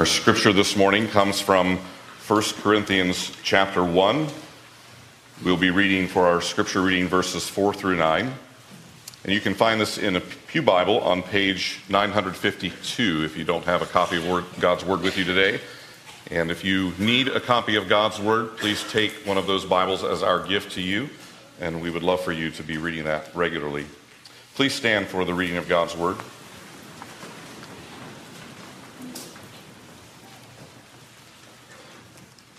Our scripture this morning comes from 1 Corinthians chapter 1. We'll be reading for our scripture reading verses 4 through 9. And you can find this in a Pew Bible on page 952 if you don't have a copy of God's Word with you today. And if you need a copy of God's Word, please take one of those Bibles as our gift to you. And we would love for you to be reading that regularly. Please stand for the reading of God's Word.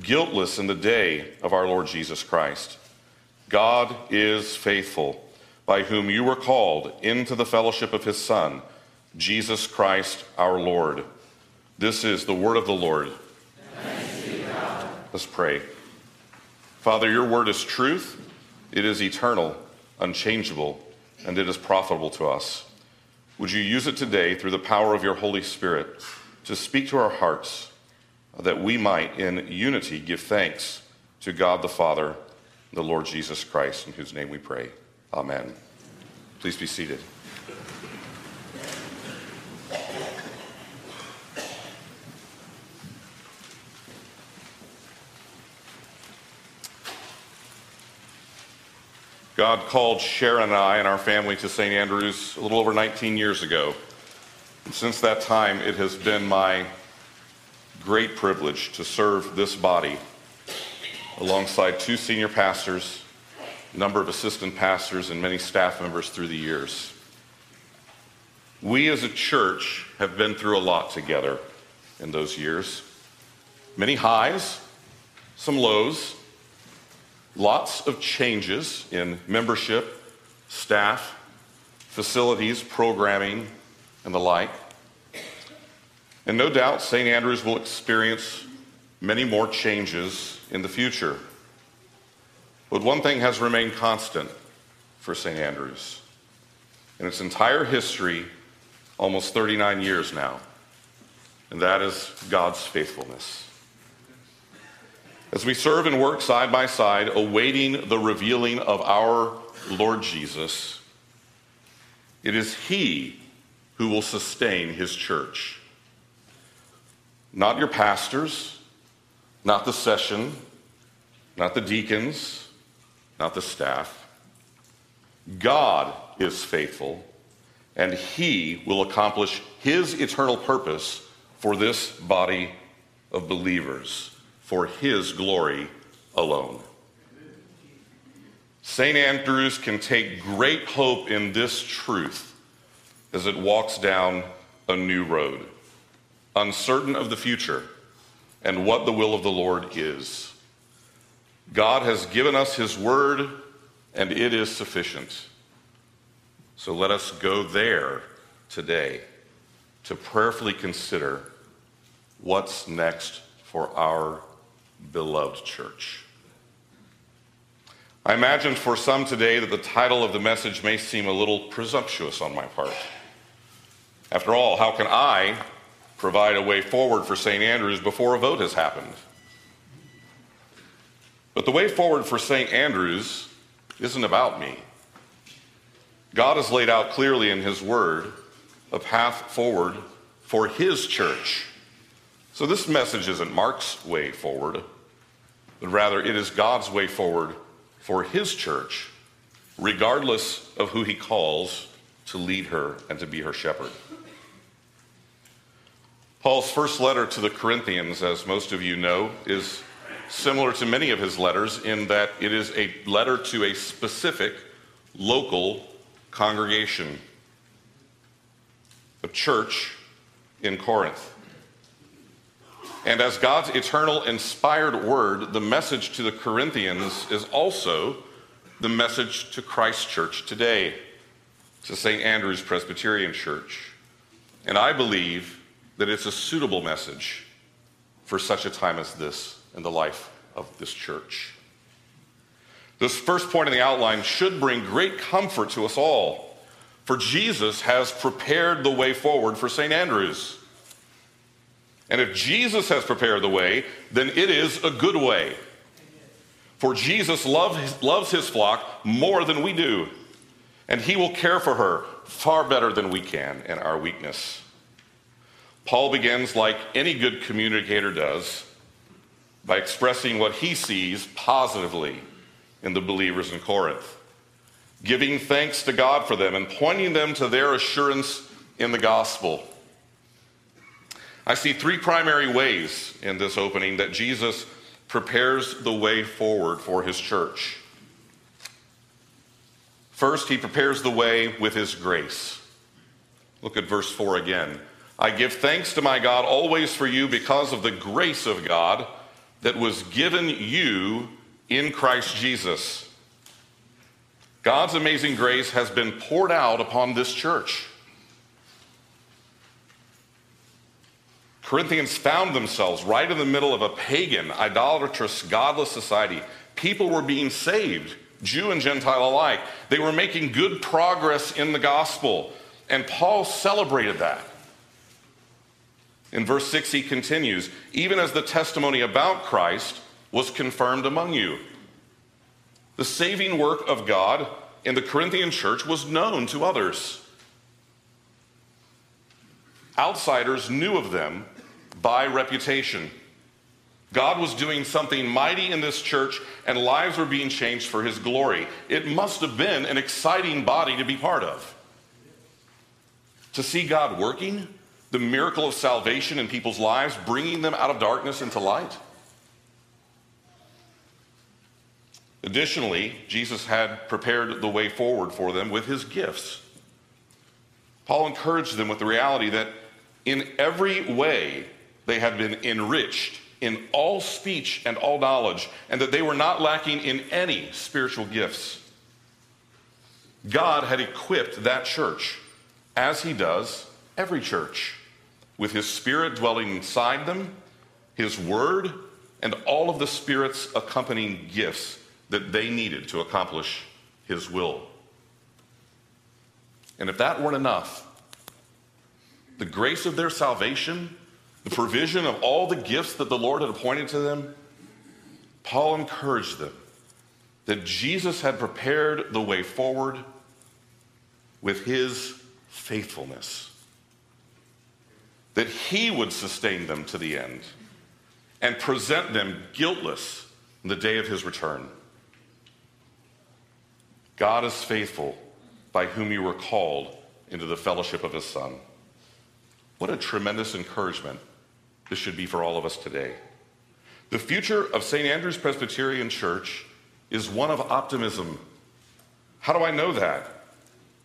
guiltless in the day of our Lord Jesus Christ. God is faithful, by whom you were called into the fellowship of his Son, Jesus Christ our Lord. This is the word of the Lord. Let's pray. Father, your word is truth, it is eternal, unchangeable, and it is profitable to us. Would you use it today through the power of your Holy Spirit to speak to our hearts? That we might, in unity, give thanks to God the Father, the Lord Jesus Christ, in whose name we pray. Amen. Please be seated. God called Sharon and I and our family to St. Andrews a little over 19 years ago. And since that time, it has been my great privilege to serve this body alongside two senior pastors, a number of assistant pastors, and many staff members through the years. We as a church have been through a lot together in those years. Many highs, some lows, lots of changes in membership, staff, facilities, programming, and the like. And no doubt St. Andrews will experience many more changes in the future. But one thing has remained constant for St. Andrews in its entire history, almost 39 years now, and that is God's faithfulness. As we serve and work side by side, awaiting the revealing of our Lord Jesus, it is He who will sustain His church. Not your pastors, not the session, not the deacons, not the staff. God is faithful, and He will accomplish His eternal purpose for this body of believers, for His glory alone. St. Andrews can take great hope in this truth as it walks down a new road, uncertain of the future and what the will of the Lord is. God has given us His word, and it is sufficient. So let us go there today to prayerfully consider what's next for our beloved church. I imagine for some today that the title of the message may seem a little presumptuous on my part. After all, how can I provide a way forward for St. Andrews before a vote has happened. But the way forward for St. Andrews isn't about me. God has laid out clearly in His Word a path forward for His church. So this message isn't Marc's way forward, but rather it is God's way forward for His church, regardless of who He calls to lead her and to be her shepherd. Paul's first letter to the Corinthians, as most of you know, is similar to many of his letters in that it is a letter to a specific local congregation, a church in Corinth. And as God's eternal inspired word, the message to the Corinthians is also the message to Christ Church today, to St. Andrew's Presbyterian Church. And I believe that it's a suitable message for such a time as this in the life of this church. This first point in the outline should bring great comfort to us all, for Jesus has prepared the way forward for St. Andrews. And if Jesus has prepared the way, then it is a good way. For Jesus love, loves his flock more than we do, and he will care for her far better than we can in our weakness. Paul begins, like any good communicator does, by expressing what he sees positively in the believers in Corinth, giving thanks to God for them and pointing them to their assurance in the gospel. I see three primary ways in this opening that Jesus prepares the way forward for his church. First, he prepares the way with his grace. Look at verse 4 again. I give thanks to my God always for you because of the grace of God that was given you in Christ Jesus. God's amazing grace has been poured out upon this church. Corinthians found themselves right in the middle of a pagan, idolatrous, godless society. People were being saved, Jew and Gentile alike. They were making good progress in the gospel, and Paul celebrated that. In verse 6, he continues, even as the testimony about Christ was confirmed among you. The saving work of God in the Corinthian church was known to others. Outsiders knew of them by reputation. God was doing something mighty in this church, and lives were being changed for his glory. It must have been an exciting body to be part of. To see God working, the miracle of salvation in people's lives, bringing them out of darkness into light. Additionally, Jesus had prepared the way forward for them with his gifts. Paul encouraged them with the reality that in every way they had been enriched in all speech and all knowledge, and that they were not lacking in any spiritual gifts. God had equipped that church, as He does every church, with His Spirit dwelling inside them, His Word, and all of the Spirit's accompanying gifts that they needed to accomplish His will. And if that weren't enough, the grace of their salvation the provision of all the gifts that the Lord had appointed to them, Paul encouraged them that Jesus had prepared the way forward with his faithfulness, that he would sustain them to the end and present them guiltless in the day of his return. God is faithful by whom you were called into the fellowship of his Son. What a tremendous encouragement this should be for all of us today. The future of St. Andrew's Presbyterian Church is one of optimism. How do I know that?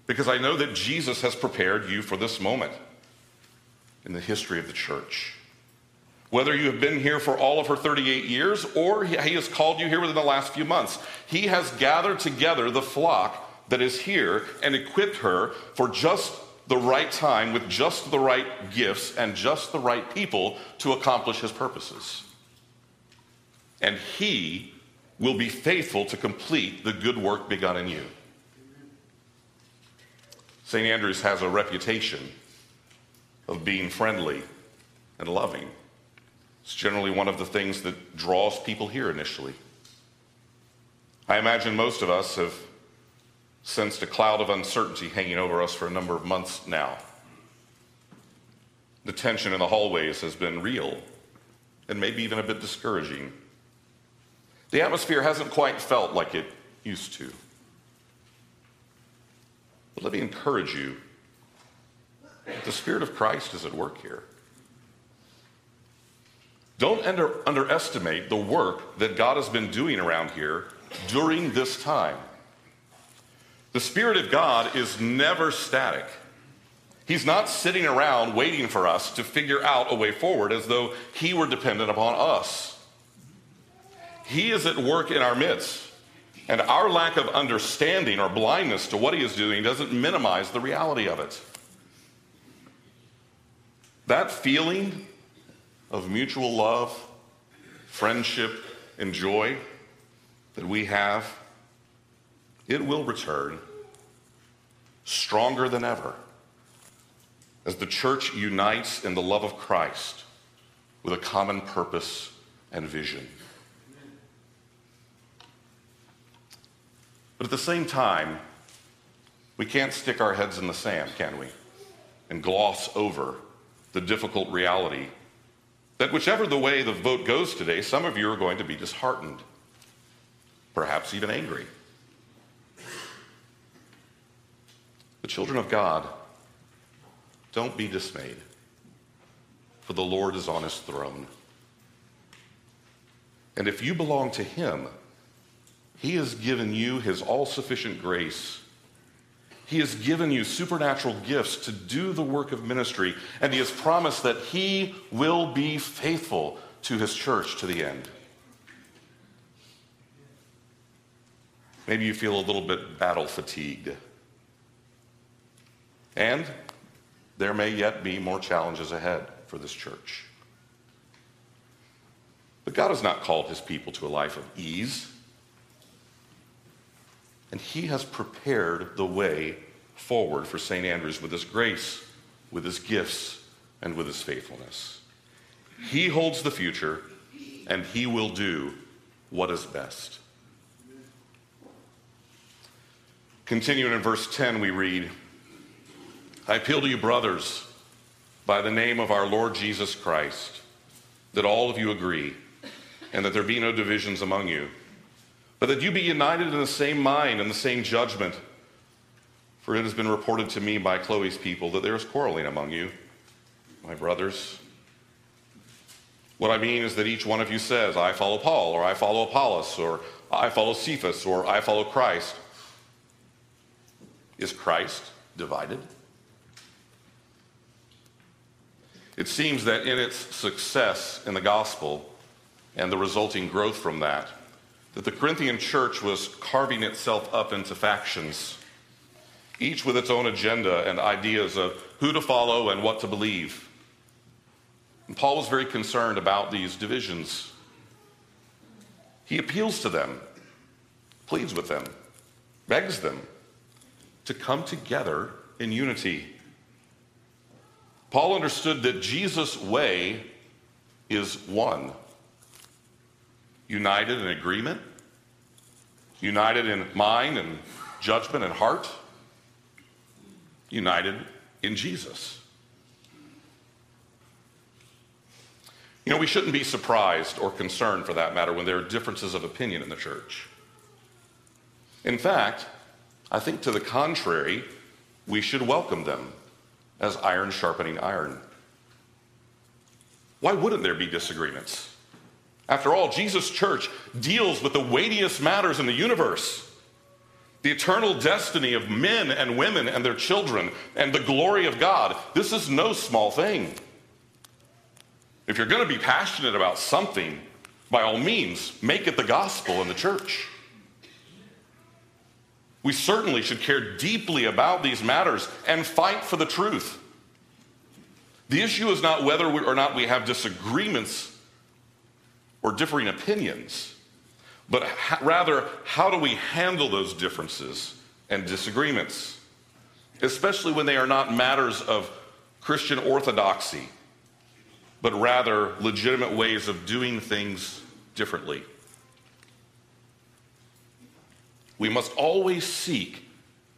Because I know that Jesus has prepared you for this moment in the history of the church. Whether you have been here for all of her 38 years or he has called you here within the last few months, he has gathered together the flock that is here and equipped her for just the right time with just the right gifts and just the right people to accomplish his purposes. And he will be faithful to complete the good work begun in you. St. Andrews has a reputation of being friendly and loving. It's generally one of the things that draws people here initially. I imagine most of us have sensed a cloud of uncertainty hanging over us for a number of months now. The tension in the hallways has been real and maybe even a bit discouraging. The atmosphere hasn't quite felt like it used to. But let me encourage you the Spirit of Christ is at work here. Don't under, underestimate the work that God has been doing around here during this time. The Spirit of God is never static. He's not sitting around waiting for us to figure out a way forward as though He were dependent upon us. He is at work in our midst. And our lack of understanding or blindness to what He is doing doesn't minimize the reality of it. That feeling of mutual love friendship, and joy that we have, it will return stronger than ever as the church unites in the love of Christ with a common purpose and vision. But at the same time, we can't stick our heads in the sand, can we? And gloss over the difficult reality that whichever the way the vote goes today, some of you are going to be disheartened, perhaps even angry. The children of God, don't be dismayed, for the Lord is on his throne. And if you belong to him, he has given you his all sufficient grace he has given you supernatural gifts to do the work of ministry, and He has promised that He will be faithful to His church to the end. Maybe you feel a little bit battle fatigued. And there may yet be more challenges ahead for this church. But God has not called His people to a life of ease. And he has prepared the way forward for St. Andrews with his grace, with his gifts, and with his faithfulness. He holds the future, and he will do what is best. Continuing in verse 10, we read I appeal to you, brothers, by the name of our Lord Jesus Christ, that all of you agree, and that there be no divisions among you but that you be united in the same mind and the same judgment. For it has been reported to me by Chloe's people that there is quarreling among you, my brothers. What I mean is that each one of you says, I follow Paul, or I follow Apollos, or I follow Cephas, or I follow Christ. Is Christ divided? It seems that in its success in the gospel and the resulting growth from that, that the Corinthian church was carving itself up into factions, each with its own agenda and ideas of who to follow and what to believe. And Paul was very concerned about these divisions. He appeals to them, pleads with them, begs them to come together in unity. Paul understood that Jesus' way is one united in agreement, united in mind and judgment and heart, united in Jesus. You know, we shouldn't be surprised or concerned, for that matter, when there are differences of opinion in the church. In fact, I think to the contrary, we should welcome them as iron sharpening iron. Why wouldn't there be disagreements? After all, Jesus' church deals with the weightiest matters in the universe the eternal destiny of men and women and their children, and the glory of God. This is no small thing. If you're going to be passionate about something, by all means, make it the gospel in the church. We certainly should care deeply about these matters and fight for the truth. The issue is not whether or not we have disagreements or differing opinions, but ha- rather, how do we handle those differences and disagreements, especially when they are not matters of Christian orthodoxy, but rather legitimate ways of doing things differently. We must always seek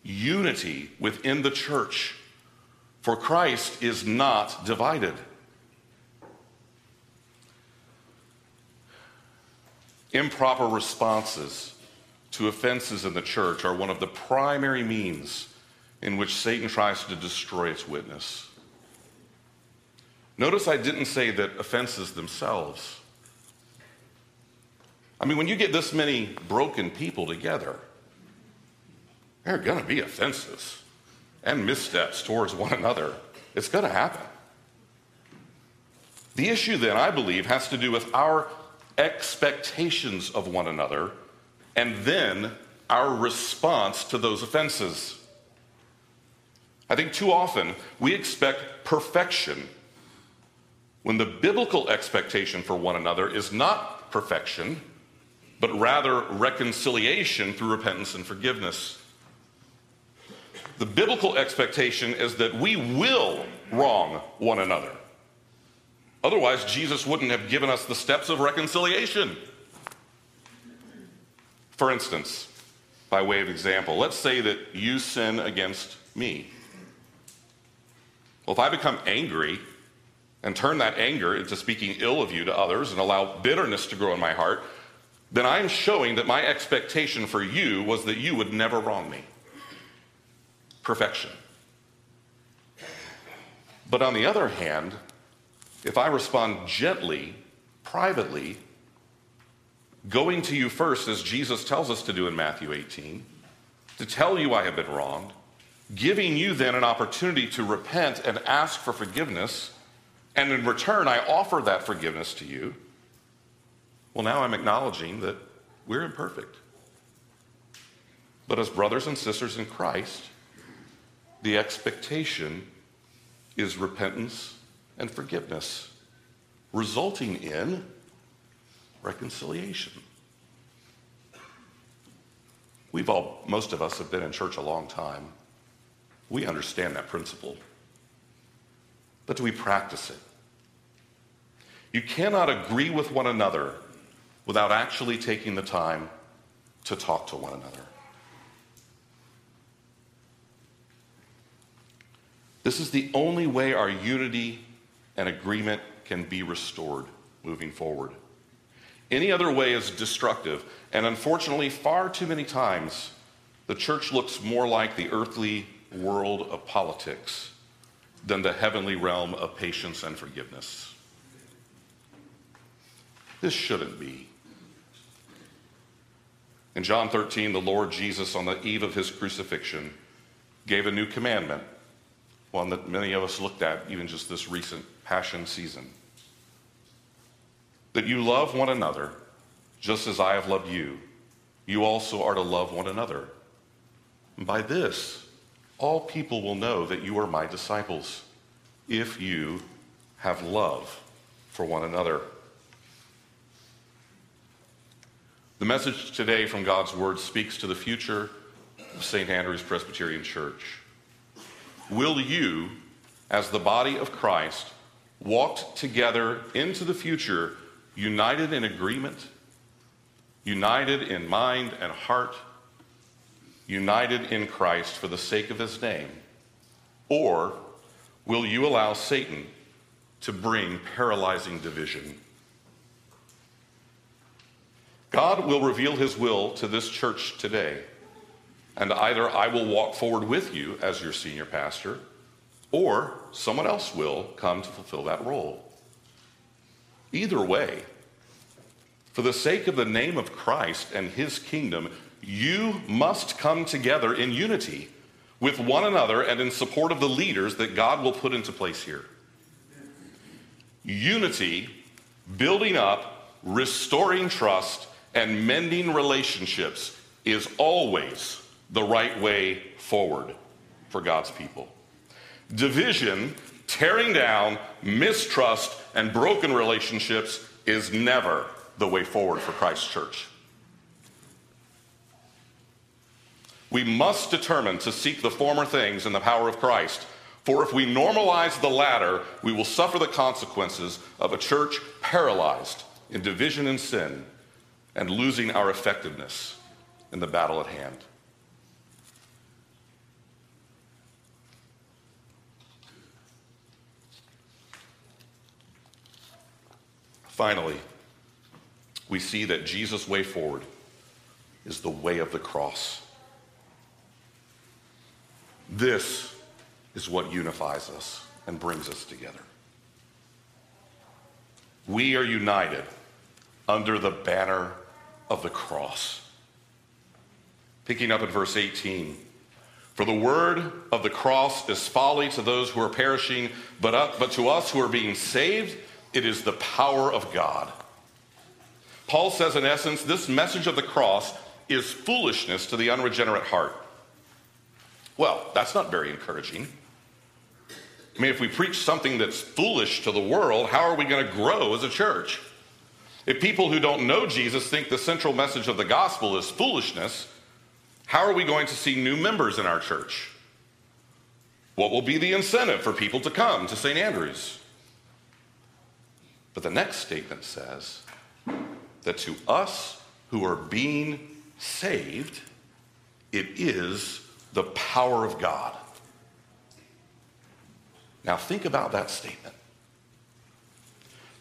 unity within the church, for Christ is not divided. Improper responses to offenses in the church are one of the primary means in which Satan tries to destroy its witness. Notice I didn't say that offenses themselves. I mean, when you get this many broken people together, there are going to be offenses and missteps towards one another. It's going to happen. The issue, then, I believe, has to do with our expectations of one another, and then our response to those offenses. I think too often we expect perfection when the biblical expectation for one another is not perfection, but rather reconciliation through repentance and forgiveness. The biblical expectation is that we will wrong one another. Otherwise, Jesus wouldn't have given us the steps of reconciliation. For instance, by way of example, let's say that you sin against me. Well, if I become angry and turn that anger into speaking ill of you to others and allow bitterness to grow in my heart, then I'm showing that my expectation for you was that you would never wrong me. Perfection. But on the other hand, if I respond gently, privately, going to you first, as Jesus tells us to do in Matthew 18, to tell you I have been wronged, giving you then an opportunity to repent and ask for forgiveness, and in return, I offer that forgiveness to you, well, now I'm acknowledging that we're imperfect. But as brothers and sisters in Christ, the expectation is repentance and forgiveness, resulting in reconciliation. We've all, most of us have been in church a long time. We understand that principle. But do we practice it? You cannot agree with one another without actually taking the time to talk to one another. This is the only way our unity and agreement can be restored moving forward. Any other way is destructive, and unfortunately, far too many times, the church looks more like the earthly world of politics than the heavenly realm of patience and forgiveness. This shouldn't be. In John 13, the Lord Jesus, on the eve of his crucifixion, gave a new commandment, one that many of us looked at even just this recent Passion season. That you love one another just as I have loved you. You also are to love one another. And by this, all people will know that you are my disciples if you have love for one another. The message today from God's Word speaks to the future of St. Andrew's Presbyterian Church. Will you, as the body of Christ, walk together into the future united in agreement, united in mind and heart, united in Christ for the sake of his name? Or will you allow Satan to bring paralyzing division? God will reveal his will to this church today. And either I will walk forward with you as your senior pastor, or someone else will come to fulfill that role. Either way, for the sake of the name of Christ and his kingdom, you must come together in unity with one another and in support of the leaders that God will put into place here. Unity, building up, restoring trust, and mending relationships is always the right way forward for God's people. Division, tearing down, mistrust, and broken relationships is never the way forward for Christ's church. We must determine to seek the former things in the power of Christ. For if we normalize the latter, we will suffer the consequences of a church paralyzed in division and sin and losing our effectiveness in the battle at hand. Finally, we see that Jesus' way forward is the way of the cross. This is what unifies us and brings us together. We are united under the banner of the cross. Picking up at verse 18. For the word of the cross is folly to those who are perishing, but, uh, but to us who are being saved, it is the power of God. Paul says, in essence, this message of the cross is foolishness to the unregenerate heart. Well, that's not very encouraging. I mean, if we preach something that's foolish to the world, how are we going to grow as a church? If people who don't know Jesus think the central message of the gospel is foolishness, how are we going to see new members in our church? What will be the incentive for people to come to St. Andrews? But the next statement says that to us who are being saved, it is the power of God. Now, think about that statement.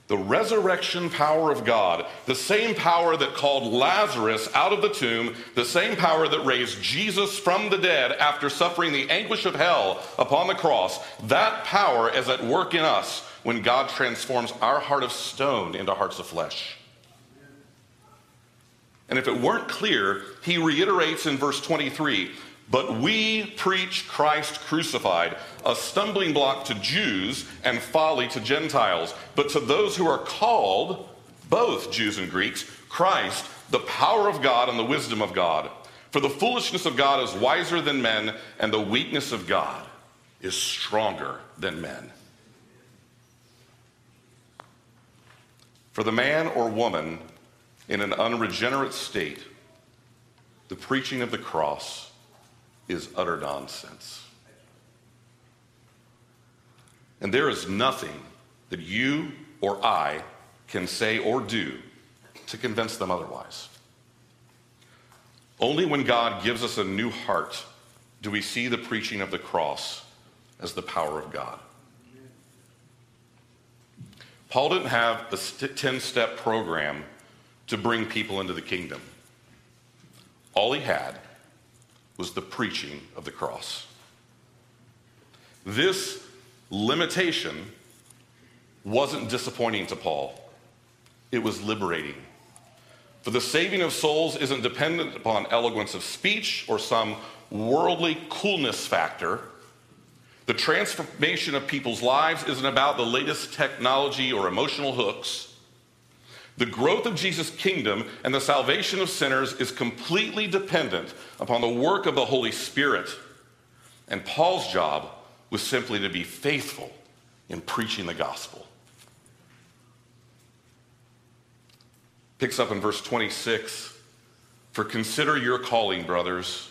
The resurrection power of God, the same power that called Lazarus out of the tomb, the same power that raised Jesus from the dead after suffering the anguish of hell upon the cross, that power is at work in us when God transforms our heart of stone into hearts of flesh. And if it weren't clear, he reiterates in verse 23 but we preach Christ crucified, a stumbling block to Jews and folly to Gentiles. But to those who are called, both Jews and Greeks, Christ, the power of God and the wisdom of God. For the foolishness of God is wiser than men, and the weakness of God is stronger than men. For the man or woman in an unregenerate state, the preaching of the cross is utter nonsense. And there is nothing that you or I can say or do to convince them otherwise. Only when God gives us a new heart do we see the preaching of the cross as the power of God. Paul didn't have a 10 step program to bring people into the kingdom. All he had was the preaching of the cross. This limitation wasn't disappointing to Paul, it was liberating. For the saving of souls isn't dependent upon eloquence of speech or some worldly coolness factor. The transformation of people's lives isn't about the latest technology or emotional hooks. The growth of Jesus' kingdom and the salvation of sinners is completely dependent upon the work of the Holy Spirit. And Paul's job was simply to be faithful in preaching the gospel. Picks up in verse 26 For consider your calling, brothers.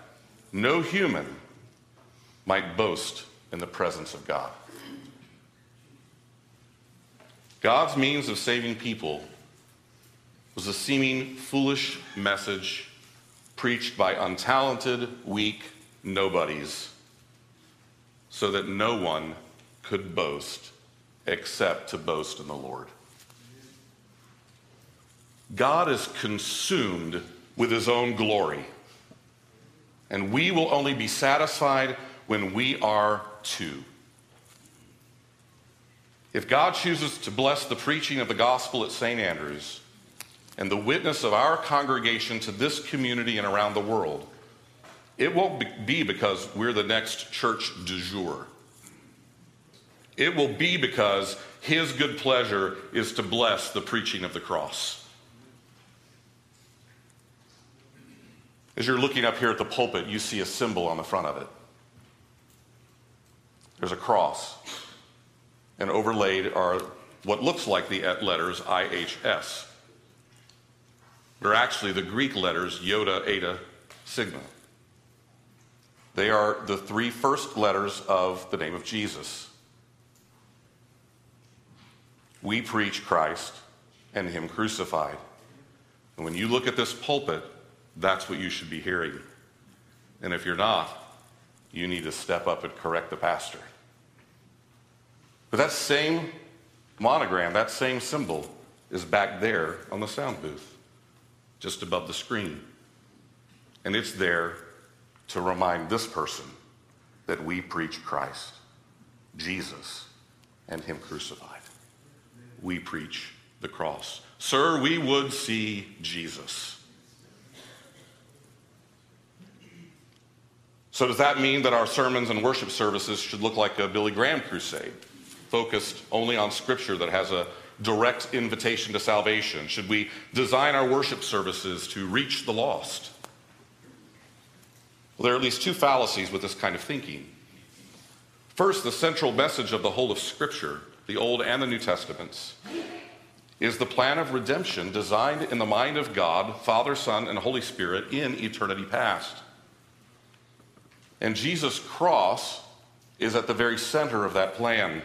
no human might boast in the presence of God. God's means of saving people was a seeming foolish message preached by untalented, weak nobodies so that no one could boast except to boast in the Lord. God is consumed with his own glory, and we will only be satisfied when we are too. If God chooses to bless the preaching of the gospel at St. Andrews, and the witness of our congregation to this community and around the world, it won't be because we're the next church du jour. It will be because His good pleasure is to bless the preaching of the cross. As you're looking up here at the pulpit, you see a symbol on the front of it. There's a cross, and overlaid are what looks like the letters IHS. They're actually the Greek letters Iota, Eta, Sigma. They are the three first letters of the name of Jesus. We preach Christ and Him crucified. And when you look at this pulpit, that's what you should be hearing. And if you're not, you need to step up and correct the pastor. But that same monogram, that same symbol, is back there on the sound booth just above the screen. And it's there to remind this person that we preach Christ, Jesus, and Him crucified. We preach the cross. Sir, we would see Jesus. So, does that mean that our sermons and worship services should look like a Billy Graham crusade, focused only on scripture that has a direct invitation to salvation? Should we design our worship services to reach the lost? Well, there are at least two fallacies with this kind of thinking. First, the central message of the whole of Scripture, the Old and the New Testaments, is the plan of redemption designed in the mind of God, Father, Son, and Holy Spirit in eternity past. And Jesus' cross is at the very center of that plan.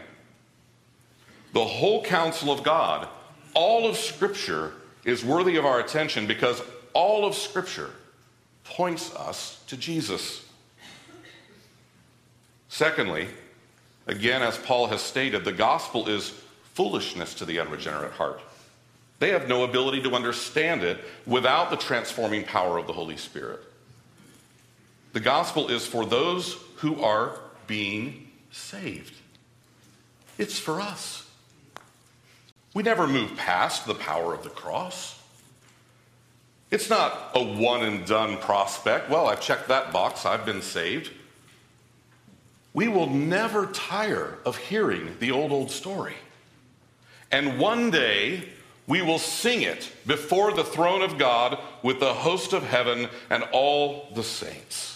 The whole counsel of God, all of Scripture, is worthy of our attention because all of Scripture points us to Jesus. Secondly, again, as Paul has stated, the gospel is foolishness to the unregenerate heart. They have no ability to understand it without the transforming power of the Holy Spirit. The gospel is for those who are being saved, it's for us. We never move past the power of the cross. It's not a one and done prospect. Well, I've checked that box, I've been saved. We will never tire of hearing the old, old story. And one day, we will sing it before the throne of God with the host of heaven and all the saints.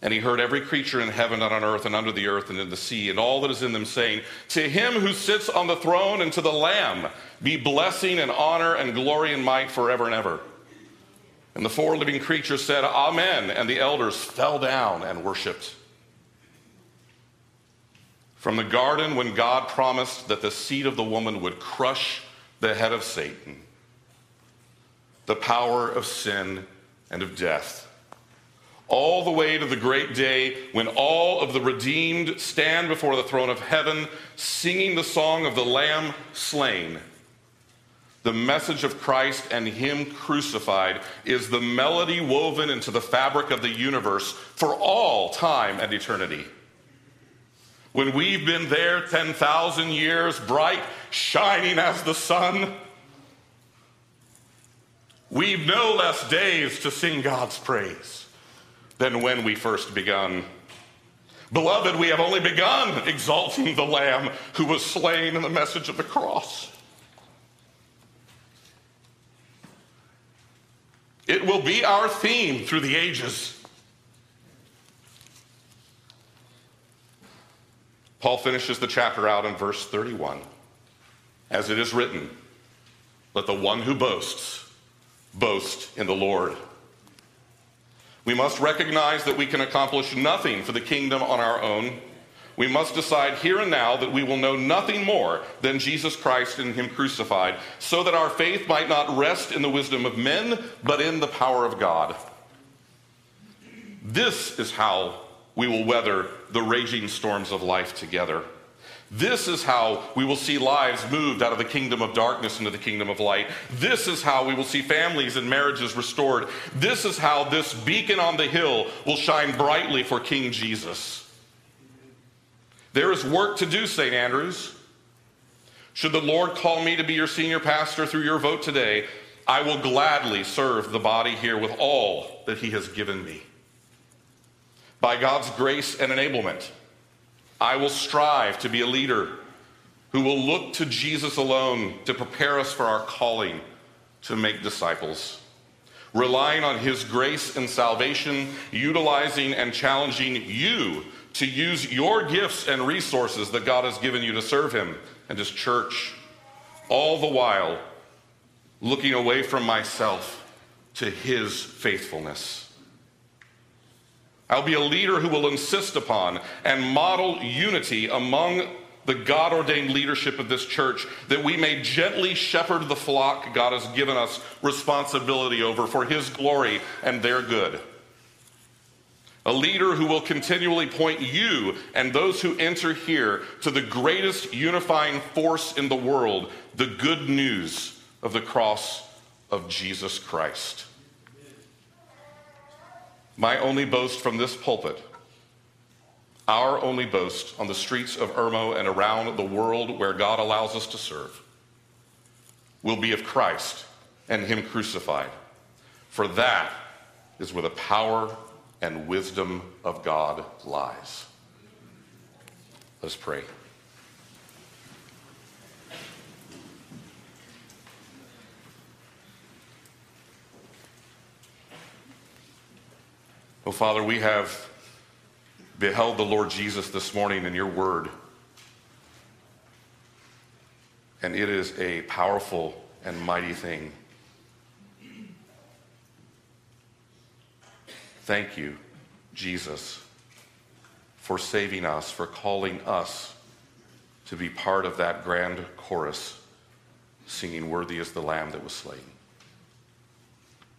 And he heard every creature in heaven and on earth and under the earth and in the sea and all that is in them saying, To him who sits on the throne and to the Lamb be blessing and honor and glory and might forever and ever. And the four living creatures said, Amen. And the elders fell down and worshiped. From the garden, when God promised that the seed of the woman would crush the head of Satan, the power of sin and of death all the way to the great day when all of the redeemed stand before the throne of heaven, singing the song of the Lamb slain. The message of Christ and Him crucified is the melody woven into the fabric of the universe for all time and eternity. When we've been there 10,000 years, bright, shining as the sun, we've no less days to sing God's praise than when we first begun. Beloved, we have only begun exalting the Lamb who was slain in the message of the cross. It will be our theme through the ages. Paul finishes the chapter out in verse 31. As it is written, let the one who boasts boast in the Lord. We must recognize that we can accomplish nothing for the kingdom on our own. We must decide here and now that we will know nothing more than Jesus Christ and Him crucified, so that our faith might not rest in the wisdom of men, but in the power of God. This is how we will weather the raging storms of life together. This is how we will see lives moved out of the kingdom of darkness into the kingdom of light. This is how we will see families and marriages restored. This is how this beacon on the hill will shine brightly for King Jesus. There is work to do, St. Andrews. Should the Lord call me to be your senior pastor through your vote today, I will gladly serve the body here with all that He has given me. By God's grace and enablement, I will strive to be a leader who will look to Jesus alone to prepare us for our calling to make disciples. Relying on his grace and salvation, utilizing and challenging you to use your gifts and resources that God has given you to serve him and his church. All the while, looking away from myself to his faithfulness. I'll be a leader who will insist upon and model unity among the God ordained leadership of this church, that we may gently shepherd the flock God has given us responsibility over for His glory and their good. A leader who will continually point you and those who enter here to the greatest unifying force in the world the good news of the cross of Jesus Christ. My only boast from this pulpit, our only boast on the streets of Irmo and around the world where God allows us to serve, will be of Christ and Him crucified. For that is where the power and wisdom of God lies. Let's pray. Oh, Father, we have beheld the Lord Jesus this morning in your word. And it is a powerful and mighty thing. Thank you, Jesus, for saving us, for calling us to be part of that grand chorus singing, Worthy is the Lamb that was slain.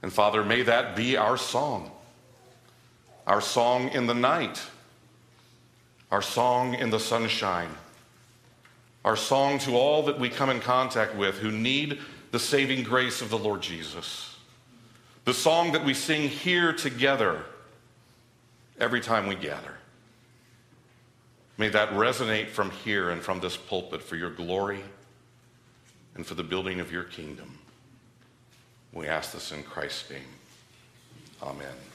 And Father, may that be our song our song in the night, our song in the sunshine, our song to all that we come in contact with who need the saving grace of the Lord Jesus, the song that we sing here together every time we gather. May that resonate from here and from this pulpit for your glory and for the building of your kingdom. We ask this in Christ's name. Amen.